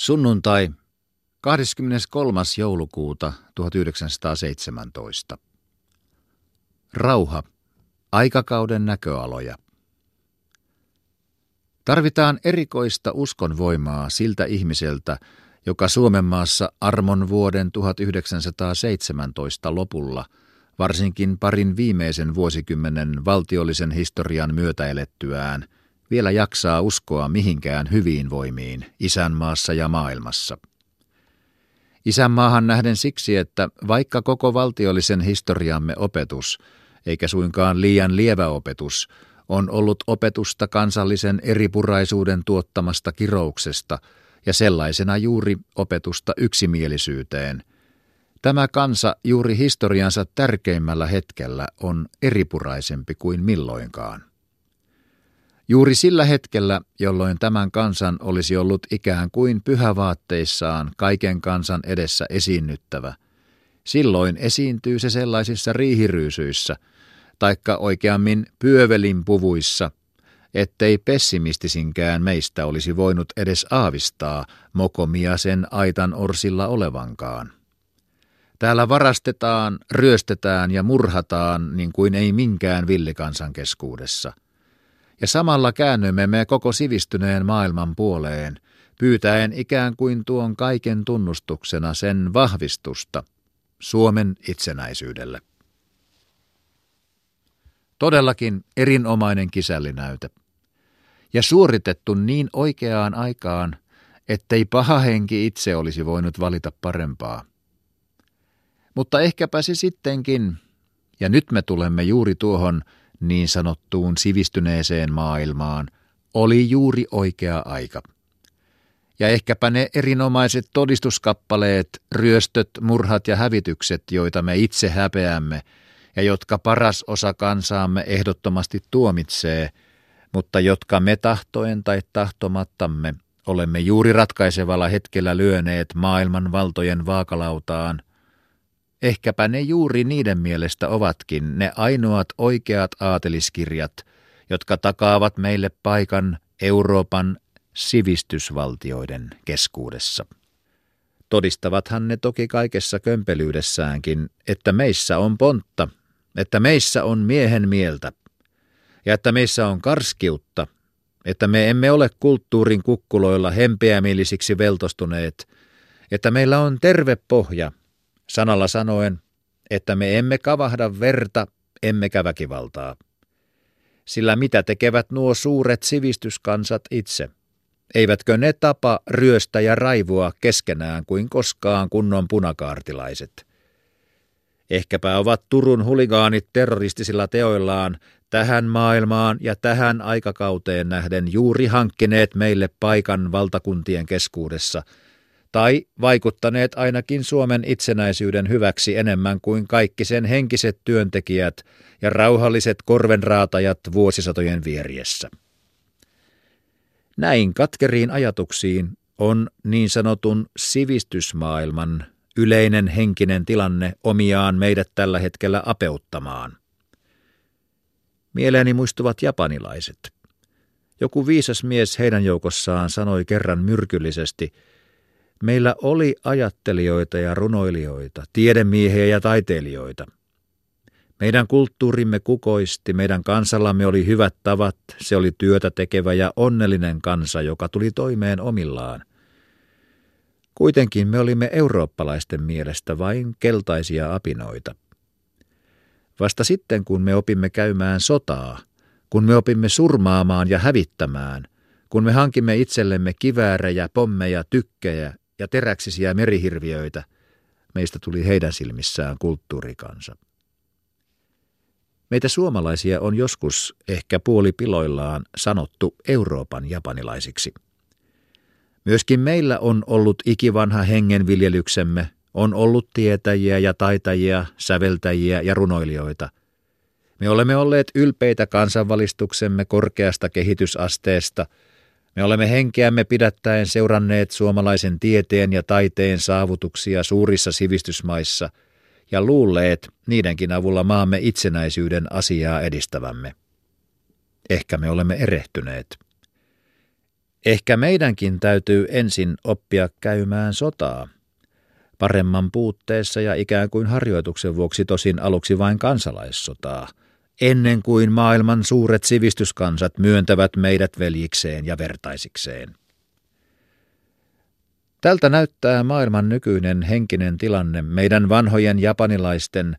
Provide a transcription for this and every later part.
Sunnuntai 23. joulukuuta 1917. Rauha. Aikakauden näköaloja. Tarvitaan erikoista uskonvoimaa siltä ihmiseltä, joka Suomen maassa armon vuoden 1917 lopulla, varsinkin parin viimeisen vuosikymmenen valtiollisen historian myötäelettyään – vielä jaksaa uskoa mihinkään hyviin voimiin isänmaassa ja maailmassa. Isänmaahan nähden siksi, että vaikka koko valtiollisen historiamme opetus, eikä suinkaan liian lievä opetus, on ollut opetusta kansallisen eripuraisuuden tuottamasta kirouksesta ja sellaisena juuri opetusta yksimielisyyteen. Tämä kansa juuri historiansa tärkeimmällä hetkellä on eripuraisempi kuin milloinkaan. Juuri sillä hetkellä, jolloin tämän kansan olisi ollut ikään kuin pyhävaatteissaan kaiken kansan edessä esiinnyttävä, silloin esiintyy se sellaisissa riihiryysyissä, taikka oikeammin pyövelin puvuissa, ettei pessimistisinkään meistä olisi voinut edes aavistaa mokomia sen aitan orsilla olevankaan. Täällä varastetaan, ryöstetään ja murhataan niin kuin ei minkään villikansan keskuudessa – ja samalla käännymme me koko sivistyneen maailman puoleen, pyytäen ikään kuin tuon kaiken tunnustuksena sen vahvistusta Suomen itsenäisyydelle. Todellakin erinomainen kisällinäyte. Ja suoritettu niin oikeaan aikaan, ettei paha henki itse olisi voinut valita parempaa. Mutta ehkäpä se sittenkin, ja nyt me tulemme juuri tuohon niin sanottuun sivistyneeseen maailmaan, oli juuri oikea aika. Ja ehkäpä ne erinomaiset todistuskappaleet, ryöstöt, murhat ja hävitykset, joita me itse häpeämme ja jotka paras osa kansaamme ehdottomasti tuomitsee, mutta jotka me tahtoen tai tahtomattamme olemme juuri ratkaisevalla hetkellä lyöneet maailman valtojen vaakalautaan – Ehkäpä ne juuri niiden mielestä ovatkin ne ainoat oikeat aateliskirjat, jotka takaavat meille paikan Euroopan sivistysvaltioiden keskuudessa. Todistavathan ne toki kaikessa kömpelyydessäänkin, että meissä on pontta, että meissä on miehen mieltä, ja että meissä on karskiutta, että me emme ole kulttuurin kukkuloilla hempeämielisiksi veltostuneet, että meillä on terve pohja – Sanalla sanoen, että me emme kavahda verta, emmekä väkivaltaa. Sillä mitä tekevät nuo suuret sivistyskansat itse? Eivätkö ne tapa ryöstä ja raivua keskenään kuin koskaan kunnon punakaartilaiset? Ehkäpä ovat Turun huligaanit terroristisilla teoillaan tähän maailmaan ja tähän aikakauteen nähden juuri hankkineet meille paikan valtakuntien keskuudessa – tai vaikuttaneet ainakin Suomen itsenäisyyden hyväksi enemmän kuin kaikki sen henkiset työntekijät ja rauhalliset korvenraatajat vuosisatojen vieriessä. Näin katkeriin ajatuksiin on niin sanotun sivistysmaailman yleinen henkinen tilanne omiaan meidät tällä hetkellä apeuttamaan. Mieleeni muistuvat japanilaiset. Joku viisas mies heidän joukossaan sanoi kerran myrkyllisesti – Meillä oli ajattelijoita ja runoilijoita, tiedemiehiä ja taiteilijoita. Meidän kulttuurimme kukoisti, meidän kansallamme oli hyvät tavat, se oli työtä tekevä ja onnellinen kansa, joka tuli toimeen omillaan. Kuitenkin me olimme eurooppalaisten mielestä vain keltaisia apinoita. Vasta sitten, kun me opimme käymään sotaa, kun me opimme surmaamaan ja hävittämään, kun me hankimme itsellemme kiväärejä, pommeja, tykkejä ja teräksisiä merihirviöitä, meistä tuli heidän silmissään kulttuurikansa. Meitä suomalaisia on joskus ehkä puolipiloillaan sanottu Euroopan japanilaisiksi. Myöskin meillä on ollut ikivanha hengenviljelyksemme, on ollut tietäjiä ja taitajia, säveltäjiä ja runoilijoita. Me olemme olleet ylpeitä kansanvalistuksemme korkeasta kehitysasteesta – me olemme henkeämme pidättäen seuranneet suomalaisen tieteen ja taiteen saavutuksia suurissa sivistysmaissa ja luulleet niidenkin avulla maamme itsenäisyyden asiaa edistävämme. Ehkä me olemme erehtyneet. Ehkä meidänkin täytyy ensin oppia käymään sotaa. Paremman puutteessa ja ikään kuin harjoituksen vuoksi tosin aluksi vain kansalaissotaa, ennen kuin maailman suuret sivistyskansat myöntävät meidät veljikseen ja vertaisikseen. Tältä näyttää maailman nykyinen henkinen tilanne meidän vanhojen japanilaisten,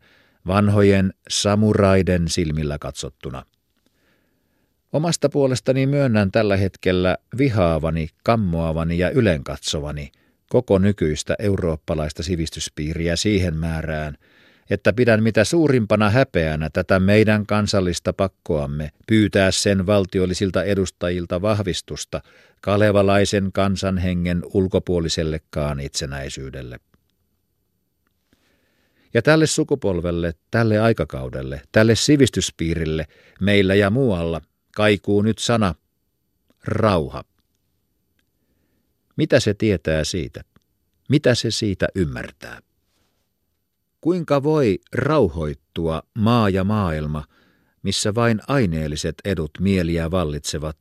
vanhojen samuraiden silmillä katsottuna. Omasta puolestani myönnän tällä hetkellä vihaavani, kammoavani ja ylenkatsovani koko nykyistä eurooppalaista sivistyspiiriä siihen määrään, että pidän mitä suurimpana häpeänä tätä meidän kansallista pakkoamme pyytää sen valtiollisilta edustajilta vahvistusta kalevalaisen kansanhengen ulkopuolisellekaan itsenäisyydelle. Ja tälle sukupolvelle, tälle aikakaudelle, tälle sivistyspiirille, meillä ja muualla, kaikuu nyt sana rauha. Mitä se tietää siitä? Mitä se siitä ymmärtää? Kuinka voi rauhoittua maa ja maailma, missä vain aineelliset edut mieliä vallitsevat,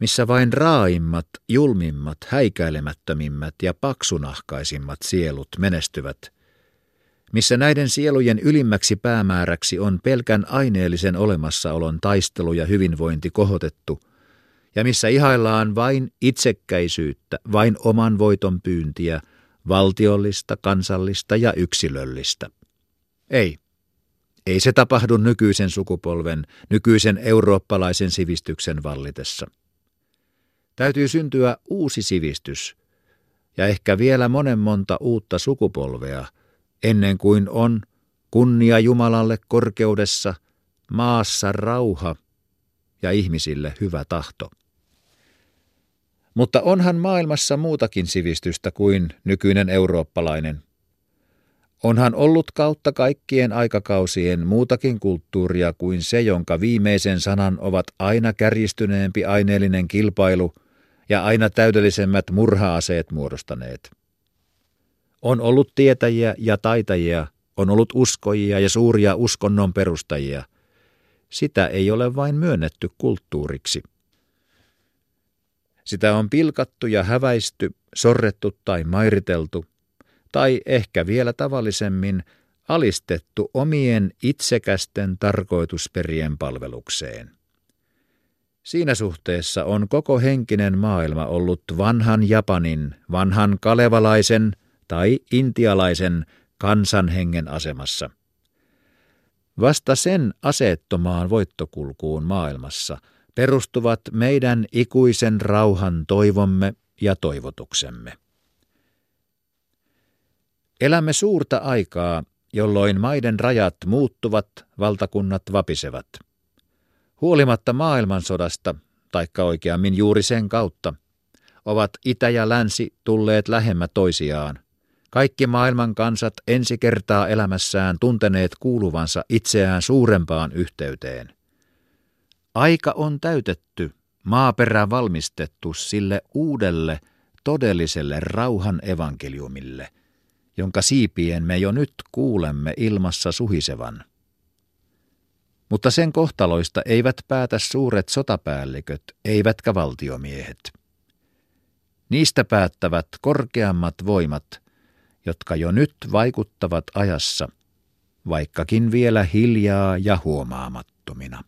missä vain raaimmat, julmimmat, häikäilemättömimmät ja paksunahkaisimmat sielut menestyvät – missä näiden sielujen ylimmäksi päämääräksi on pelkän aineellisen olemassaolon taistelu ja hyvinvointi kohotettu, ja missä ihaillaan vain itsekkäisyyttä, vain oman voiton pyyntiä, valtiollista, kansallista ja yksilöllistä. Ei. Ei se tapahdu nykyisen sukupolven, nykyisen eurooppalaisen sivistyksen vallitessa. Täytyy syntyä uusi sivistys, ja ehkä vielä monen monta uutta sukupolvea – ennen kuin on kunnia Jumalalle korkeudessa, maassa rauha ja ihmisille hyvä tahto. Mutta onhan maailmassa muutakin sivistystä kuin nykyinen eurooppalainen. Onhan ollut kautta kaikkien aikakausien muutakin kulttuuria kuin se, jonka viimeisen sanan ovat aina kärjistyneempi aineellinen kilpailu ja aina täydellisemmät murhaaseet muodostaneet. On ollut tietäjiä ja taitajia, on ollut uskojia ja suuria uskonnon perustajia. Sitä ei ole vain myönnetty kulttuuriksi. Sitä on pilkattu ja häväisty, sorrettu tai mairiteltu, tai ehkä vielä tavallisemmin alistettu omien itsekästen tarkoitusperien palvelukseen. Siinä suhteessa on koko henkinen maailma ollut vanhan Japanin, vanhan kalevalaisen, tai intialaisen kansanhengen asemassa. Vasta sen aseettomaan voittokulkuun maailmassa perustuvat meidän ikuisen rauhan toivomme ja toivotuksemme. Elämme suurta aikaa, jolloin maiden rajat muuttuvat, valtakunnat vapisevat. Huolimatta maailmansodasta, taikka oikeammin juuri sen kautta, ovat itä ja länsi tulleet lähemmä toisiaan – kaikki maailman kansat ensi kertaa elämässään tunteneet kuuluvansa itseään suurempaan yhteyteen. Aika on täytetty, maaperä valmistettu sille uudelle, todelliselle rauhan evankeliumille, jonka siipien me jo nyt kuulemme ilmassa suhisevan. Mutta sen kohtaloista eivät päätä suuret sotapäälliköt, eivätkä valtiomiehet. Niistä päättävät korkeammat voimat – jotka jo nyt vaikuttavat ajassa, vaikkakin vielä hiljaa ja huomaamattomina.